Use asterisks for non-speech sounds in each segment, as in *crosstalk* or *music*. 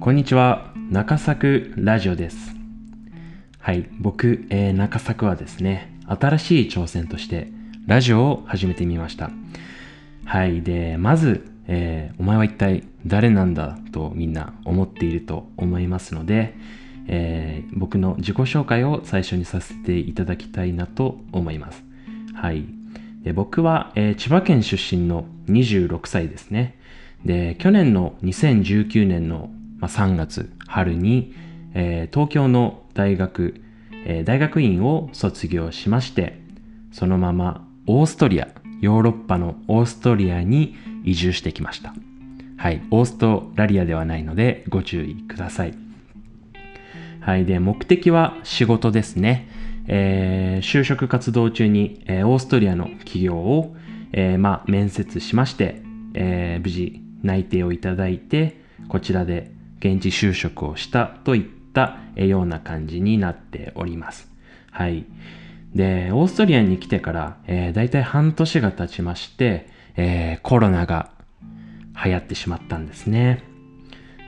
こんにちは。中作ラジオです。はい。僕、えー、中作はですね、新しい挑戦としてラジオを始めてみました。はい。で、まず、えー、お前は一体誰なんだとみんな思っていると思いますので、えー、僕の自己紹介を最初にさせていただきたいなと思います。はい。で僕は、えー、千葉県出身の26歳ですね。で、去年の2019年の、まあ、3月、春に、えー、東京の大学、えー、大学院を卒業しまして、そのままオーストリア、ヨーロッパのオーストリアに移住してきました。はい、オーストラリアではないのでご注意ください。はい、で、目的は仕事ですね。えー、就職活動中に、えー、オーストリアの企業を、えー、まあ、面接しまして、え、無事内定をいただいて、こちらで現地就職をしたといったような感じになっております。はい。で、オーストリアに来てから、えー、大体半年が経ちまして、えー、コロナが流行ってしまったんですね。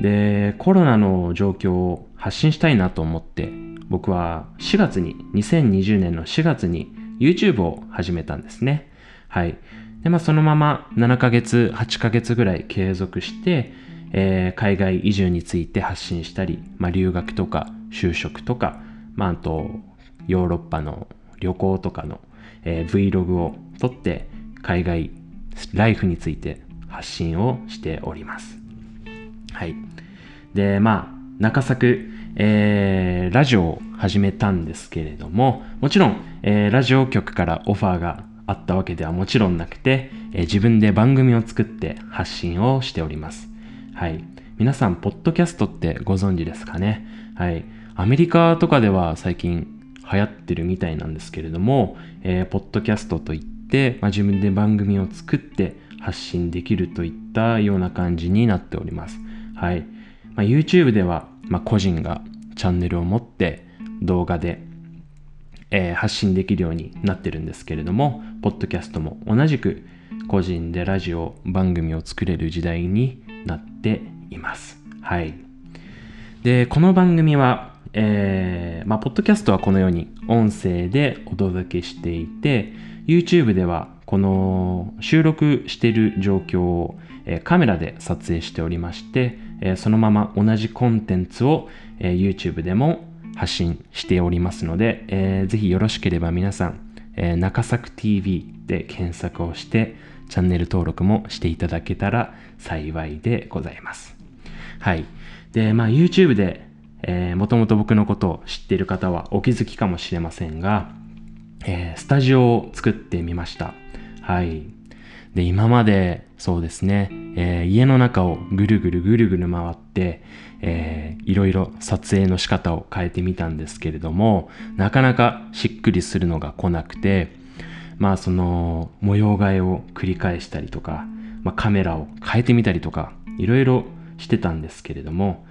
で、コロナの状況を発信したいなと思って、僕は4月に、2020年の4月に YouTube を始めたんですね。はい。で、まあそのまま7ヶ月、8ヶ月ぐらい継続して、えー、海外移住について発信したり、まあ留学とか就職とか、まああとヨーロッパの旅行とかの、えー、Vlog を撮って海外ライフについて発信をしております。はい。で、まあ中作、えー、ラジオを始めたんですけれども、もちろん、えー、ラジオ局からオファーがあったわけではもちろんなくて、えー、自分で番組を作って発信をしております。はい。皆さん、ポッドキャストってご存知ですかね？はい。アメリカとかでは最近流行ってるみたいなんですけれども、えー、ポッドキャストといって、まあ、自分で番組を作って発信できるといったような感じになっております。はい。まあ、YouTube では、まあ、個人がチャンネルを持って動画で、えー、発信できるようになってるんですけれども、ポッドキャストも同じく個人でラジオ番組を作れる時代にっています。はい。で、この番組は、えー、まあ、ポッドキャストはこのように音声でお届けしていて、YouTube ではこの収録している状況を、えー、カメラで撮影しておりまして、えー、そのまま同じコンテンツを、え、YouTube でも発信しておりますので、えー、ぜひよろしければ皆さん、え、中作 TV で検索をして、チャンネル登録もしていただけたら幸いでございます。はい。で、まあ YouTube で、えー、もともと僕のことを知っている方はお気づきかもしれませんが、えー、スタジオを作ってみました。はい。で、今までそうですね、えー、家の中をぐるぐるぐるぐる回って、えー、いろいろ撮影の仕方を変えてみたんですけれども、なかなかしっくりするのが来なくて、まあその模様替えを繰り返したりとか、まあ、カメラを変えてみたりとか、いろいろしてたんですけれども、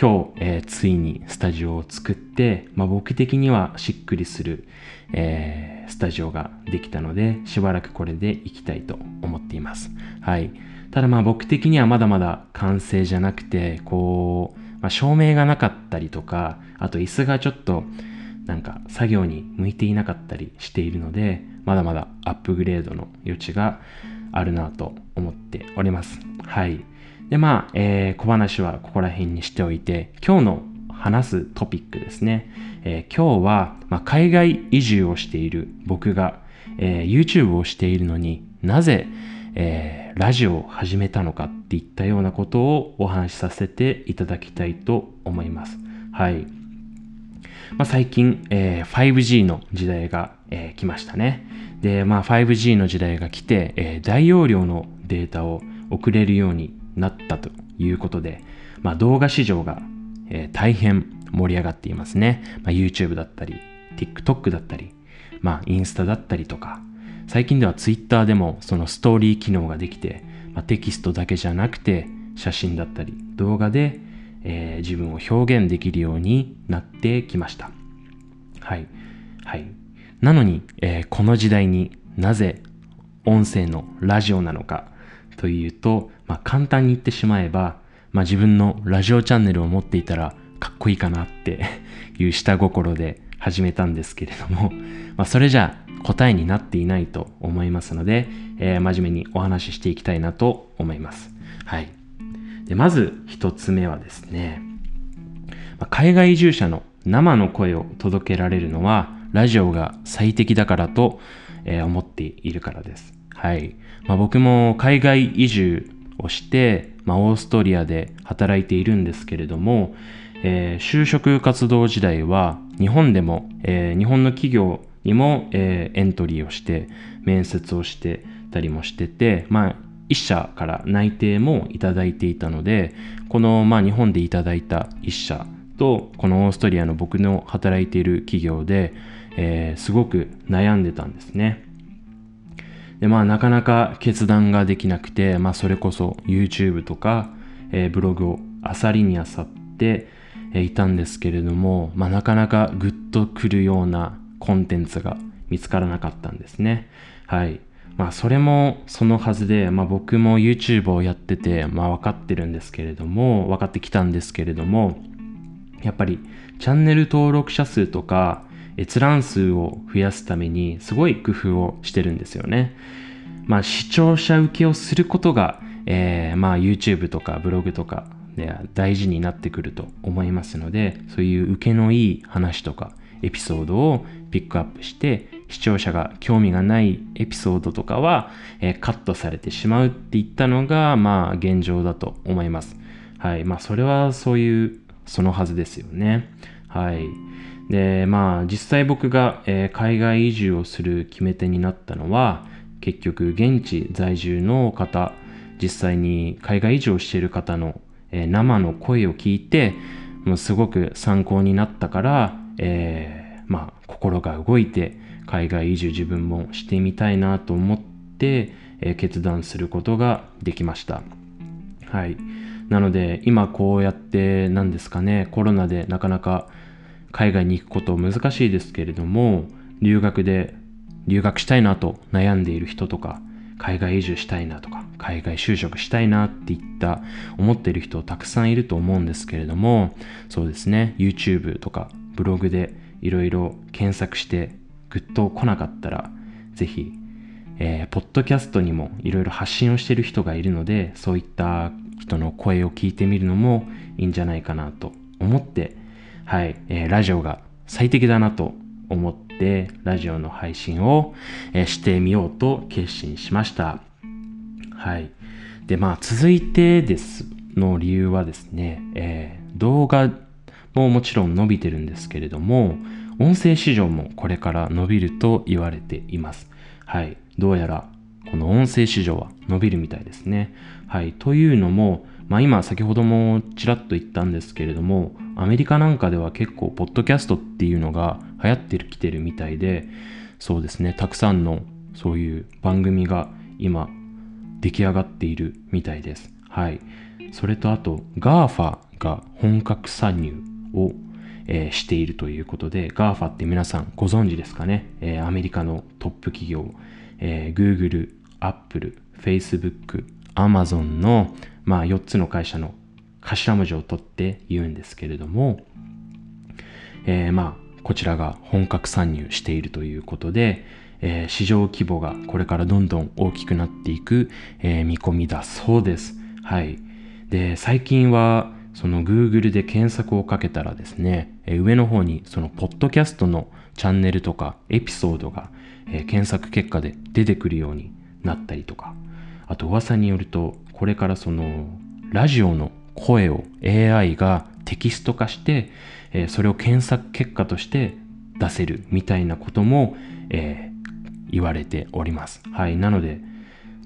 今日、えー、ついにスタジオを作って、まあ、僕的にはしっくりする、えー、スタジオができたので、しばらくこれでいきたいと思っています。はい。ただまあ僕的にはまだまだ完成じゃなくて、こう、まあ、照明がなかったりとか、あと椅子がちょっとなんか作業に向いていなかったりしているので、まだまだアップグレードの余地があるなと思っております。はい。で、まあ、えー、小話はここら辺にしておいて、今日の話すトピックですね。えー、今日は、まあ、海外移住をしている僕が、えー、YouTube をしているのになぜ、えー、ラジオを始めたのかっていったようなことをお話しさせていただきたいと思います。はい。まあ、最近、えー、5G の時代が、えー、来ましたね。で、まあ、5G の時代が来て、えー、大容量のデータを送れるようになったということで、まあ、動画市場が、えー、大変盛り上がっていますね。まあ、YouTube だったり、TikTok だったり、まあ、インスタだったりとか、最近では Twitter でもそのストーリー機能ができて、まあ、テキストだけじゃなくて、写真だったり、動画で、えー、自分を表現できるようになってきました。はい。はい。なのに、えー、この時代になぜ音声のラジオなのかというと、まあ、簡単に言ってしまえば、まあ自分のラジオチャンネルを持っていたらかっこいいかなって *laughs* いう下心で始めたんですけれども、まあそれじゃ答えになっていないと思いますので、えー、真面目にお話ししていきたいなと思います。はい。でまず一つ目はですね、海外移住者の生の声を届けられるのはラジオが最適だからと、え、思っているからです。はい。まあ、僕も海外移住をして、まあ、オーストリアで働いているんですけれども、えー、就職活動時代は日本でも、えー、日本の企業にも、え、エントリーをして面接をしてたりもしてて、まあ、一社から内定もいただいていたのでこの、まあ、日本でいただいた一社とこのオーストリアの僕の働いている企業で、えー、すごく悩んでたんですね。でまあなかなか決断ができなくて、まあ、それこそ YouTube とか、えー、ブログをあさりにあさって、いたんですけれども、まあ、なかなかグッとくるようなコンテンツが見つからなかったんですね。はい。まあそれもそのはずで、まあ僕も YouTube をやってて、まあ分かってるんですけれども、分かってきたんですけれども、やっぱりチャンネル登録者数とか閲覧数を増やすためにすごい工夫をしてるんですよね。まあ視聴者受けをすることが、えー、まあ YouTube とかブログとかで大事になってくると思いますので、そういう受けのいい話とかエピソードをピックアップして視聴者が興味がないエピソードとかは、えー、カットされてしまうっていったのがまあ現状だと思います。はい。まあそれはそういうそのはずですよね。はい。で、まあ実際僕が、えー、海外移住をする決め手になったのは結局現地在住の方、実際に海外移住をしている方の、えー、生の声を聞いてもうすごく参考になったから、えー、まあ心が動いて海外移住自分もしてみたいなと思って、え、決断することができました。はい。なので今こうやって何ですかねコロナでなかなか海外に行くこと難しいですけれども留学で留学したいなと悩んでいる人とか海外移住したいなとか海外就職したいなっていった思ってる人たくさんいると思うんですけれどもそうですね YouTube とかブログでいろいろ検索してグッと来なかったらぜひえー、ポッドキャストにもいろいろ発信をしている人がいるのでそういった人の声を聞いてみるのもいいんじゃないかなと思って、はい、えー、ラジオが最適だなと思って、ラジオの配信を、えー、してみようと決心しました。はい。で、まあ、続いてですの理由はですね、えー、動画ももちろん伸びてるんですけれども、音声市場もこれから伸びると言われています。はい。どうやらこの音声市場は伸びるみたいですね。はい。というのも、まあ今先ほどもちらっと言ったんですけれども、アメリカなんかでは結構ポッドキャストっていうのが流行ってきてるみたいで、そうですね、たくさんのそういう番組が今出来上がっているみたいです。はい。それとあと GAFA が本格参入を、えー、しているということで GAFA って皆さんご存知ですかね、えー、アメリカのトップ企業、えー、Google、Apple、Facebook、Amazon の、まあ、4つの会社の頭文字を取って言うんですけれども、え、まあこちらが本格参入しているということで、え、市場規模がこれからどんどん大きくなっていく、え、見込みだそうです。はい。で、最近はその Google で検索をかけたらですね、え、上の方にそのポッドキャストのチャンネルとかエピソードが、え検索結果で出てくるようになったりとか、あと噂によると、これからそのラジオの声を AI がテキスト化して、えそれを検索結果として出せるみたいなことも、えー、言われております。はい。なので、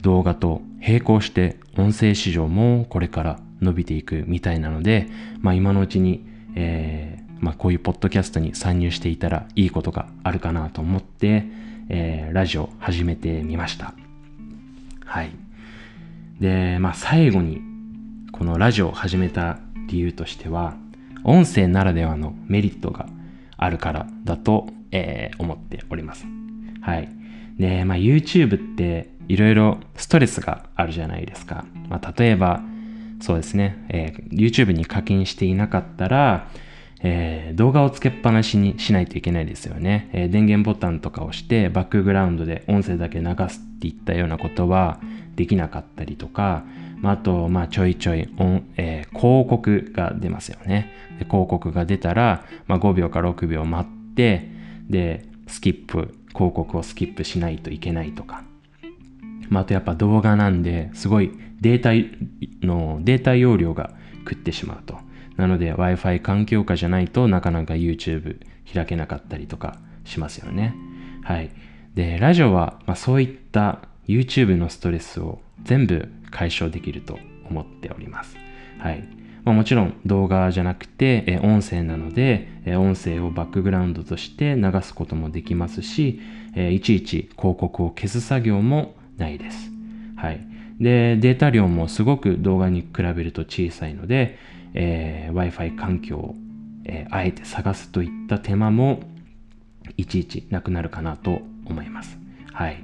動画と並行して音声市場もこれから伸びていくみたいなので、まあ今のうちに、えー、まあこういうポッドキャストに参入していたらいいことがあるかなと思って、えー、ラジオ始めてみました。はい。で、まあ最後にこのラジオを始めた理由としては、音声ならではのメリットがあるからだと、えー、思っております。はい。で、まあ YouTube っていろいろストレスがあるじゃないですか。まあ例えば、そうですね、えー YouTube に課金していなかったら、えー動画をつけっぱなしにしないといけないですよね、えー電源ボタンとかを押してバックグラウンドで音声だけ流すっていったようなことはできなかったりとか、まあ、あと、まあ、ちょいちょい音、えー広告が出ますよね。で広告が出たら、まあ、5秒か6秒待ってでスキップ広告をスキップしないといけないとか。まあ、あとやっぱ動画なんですごいデータのデータ容量が食ってしまうと。なので Wi-Fi 環境下じゃないとなかなか YouTube 開けなかったりとかしますよね。はい。で、ラジオは、まあ、そういった YouTube のストレスを全部解消できると思っております。はい。まあ、もちろん動画じゃなくて、え音声なので、え音声をバックグラウンドとして流すこともできますし、えいちいち広告を消す作業もないです。はい。で、データ量もすごく動画に比べると小さいので、えー Wi-Fi 環境を、えーあえて探すといった手間もいちいちなくなるかなと思います。はい。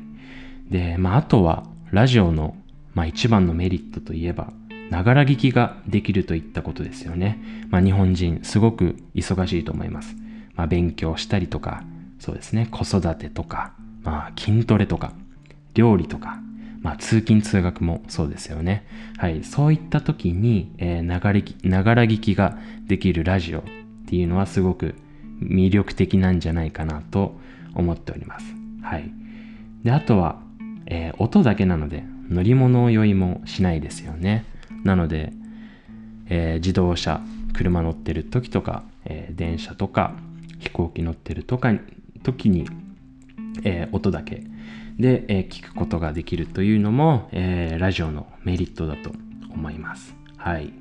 で、まあ、あとは、ラジオの、まあ、一番のメリットといえば、ながら聞きができるといったことですよね。まあ、日本人、すごく忙しいと思います。まあ、勉強したりとか、そうですね、子育てとか、まあ、筋トレとか、料理とか、まあ、通勤通学もそうですよね。はい。そういった時に、えーながら聞きながら聞きができるラジオっていうのはすごく魅力的なんじゃないかなと思っております。はい。で、あとは、えー音だけなので乗り物酔いもしないですよね。なので、えー自動車、車乗ってる時とか、え電車とか、飛行機乗ってるとか時に、えー音だけで、えー聞くことができるというのも、えーラジオのメリットだと思います。はい。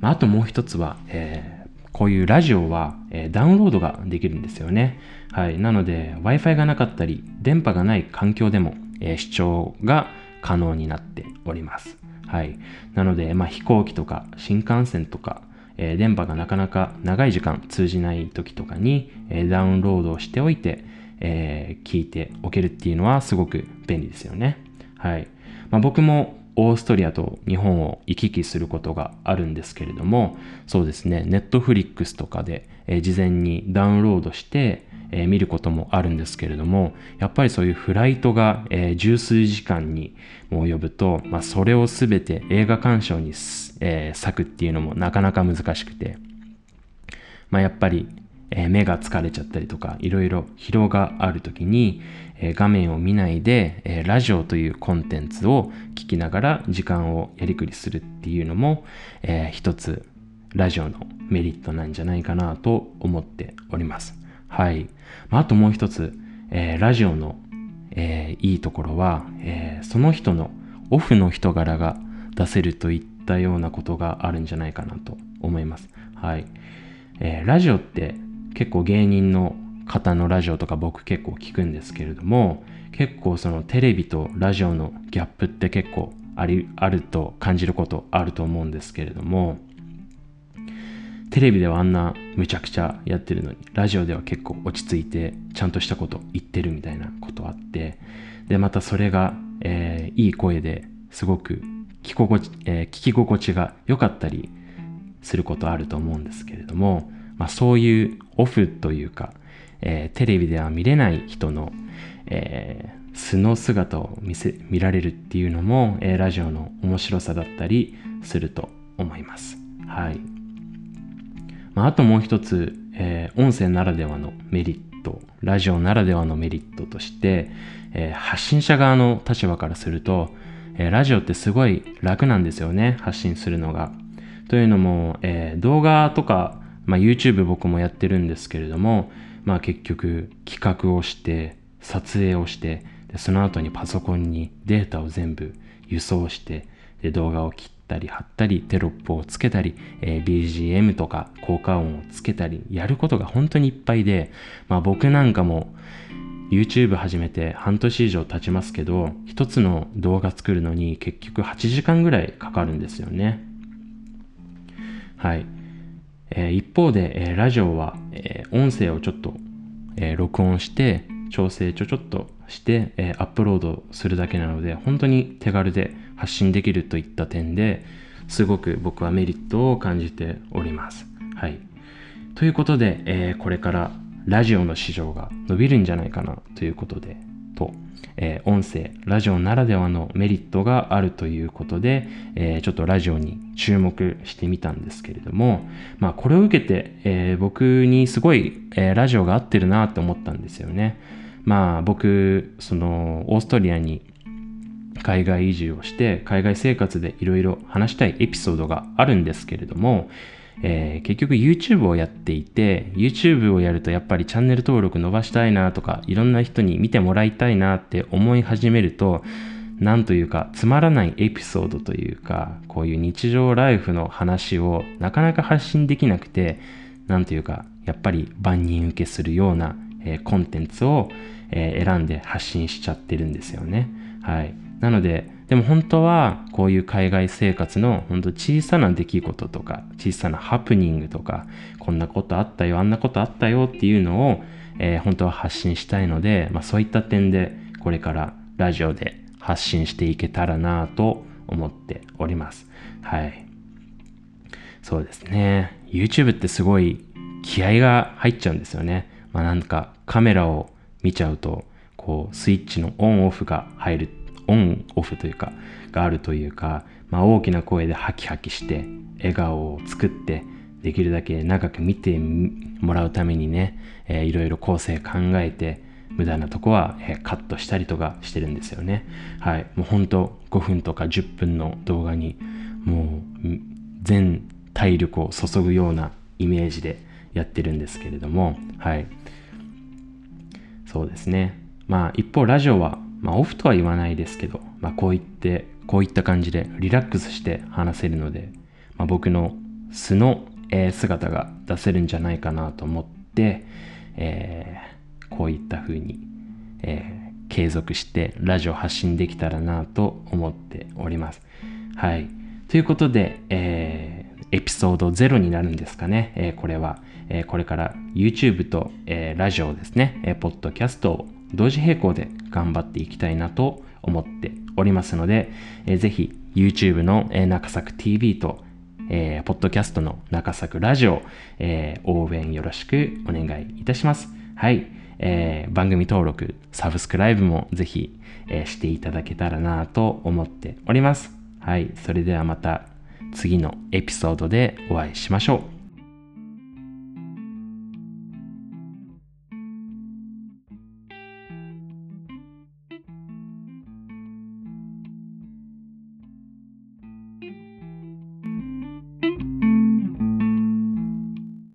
まあ、あともう一つは、えーこういうラジオは、えーダウンロードができるんですよね。はい。なので、Wi-Fi がなかったり、電波がない環境でも、えー視聴が可能になっております。はい。なので、まあ、飛行機とか新幹線とか、え電波がなかなか長い時間通じない時とかに、えダウンロードをしておいて、えー聞いておけるっていうのはすごく便利ですよね。はい。まあ、僕もオーストリアと日本を行き来することがあるんですけれども、そうですね、ネットフリックスとかで、えー事前にダウンロードして、えー見ることもあるんですけれども、やっぱりそういうフライトが、えー十数時間にも及ぶと、まあ、それをすべて映画鑑賞に、えー割くっていうのもなかなか難しくて、まあ、やっぱり、え目が疲れちゃったりとか、いろいろ疲労があるときに、え画面を見ないで、えラジオというコンテンツを聞きながら時間をやりくりするっていうのも、えー一つラジオのメリットなんじゃないかなと思っております。はい。あともう一つ、えーラジオの、えーいいところは、えーその人のオフの人柄が出せるといったようなことがあるんじゃないかなと思います。はい。えラジオって結構芸人の方のラジオとか僕結構聞くんですけれども結構そのテレビとラジオのギャップって結構ありあると感じることあると思うんですけれどもテレビではあんなむちゃくちゃやってるのにラジオでは結構落ち着いてちゃんとしたこと言ってるみたいなことあってでまたそれが、えーいい声ですごく聞心地、えー聞き心地が良かったりすることあると思うんですけれども、まあ、そういうオフというか、えーテレビでは見れない人の、えー素の姿を見せ見られるっていうのも、えーラジオの面白さだったりすると思います。はい。まあ、あともう一つ、えー音声ならではのメリット、ラジオならではのメリットとして、えー発信者側の立場からすると、えーラジオってすごい楽なんですよね、発信するのが。というのも、え動画とか、まあ、YouTube 僕もやってるんですけれども、まあ、結局企画をして、撮影をして、でその後にパソコンにデータを全部輸送して、で動画を切ったり貼ったりテロップをつけたり、えー BGM とか効果音をつけたりやることが本当にいっぱいで、まあ、僕なんかも YouTube 始めて半年以上経ちますけど一つの動画作るのに結局8時間ぐらいかかるんですよね。はい、えー一方で、えーラジオは、えー音声をちょっと、えー録音して調整ちょちょっとして、えーアップロードするだけなので本当に手軽で発信できるといった点ですごく僕はメリットを感じております。はい。ということで、えー、これからラジオの市場が伸びるんじゃないかなということで、と、えー、音声、ラジオならではのメリットがあるということで、えー、ちょっとラジオに注目してみたんですけれども、まあこれを受けて、えー、僕にすごい、えラジオが合ってるなって思ったんですよね。まあ僕、そのオーストリアに海外移住をして海外生活でいろいろ話したいエピソードがあるんですけれども、えー、結局 YouTube をやっていて YouTube をやるとやっぱりチャンネル登録伸ばしたいなとかいろんな人に見てもらいたいなって思い始めるとなんというかつまらないエピソードというかこういう日常ライフの話をなかなか発信できなくてなんというかやっぱり万人受けするような、えー、コンテンツを、えー、選んで発信しちゃってるんですよね。はい。なのででも本当はこういう海外生活の本当小さな出来事とか小さなハプニングとかこんなことあったよあんなことあったよっていうのを、えー、本当は発信したいので、まあ、そういった点でこれからラジオで発信していけたらなと思っております。はい。そうですね。YouTube ってすごい気合が入っちゃうんですよね。まあなんかカメラを見ちゃうとこうスイッチのオンオフが入るオンオフというかがあるというか、まあ、大きな声でハキハキして笑顔を作ってできるだけ長く見てもらうためにね、えー、いろいろ構成考えて無駄なとこは、え、カットしたりとかしてるんですよね。はい。もうほんと5分とか10分の動画にもう全体力を注ぐようなイメージでやってるんですけれども、はい。そうですね。まあ一方ラジオはまあ、オフとは言わないですけど、まあ、こう言って、こういった感じでリラックスして話せるので、まあ、僕の素の、姿が出せるんじゃないかなと思って、えー、こういった風に、えー、継続してラジオ発信できたらなと思っております。はい。ということで、えー、エピソード0になるんですかね。え、これは、え、これから YouTube と、え、ラジオですね、えー、ポッドキャストを同時並行で頑張っていきたいなと思っておりますので、えー、ぜひ YouTube の、え、中作 TV と、えー、ポッドキャストの中作ラジオ、えー、応援よろしくお願いいたします。はい。えー、番組登録、サブスクライブもぜひ、えー、していただけたらなと思っております。はい。それではまた次のエピソードでお会いしましょう。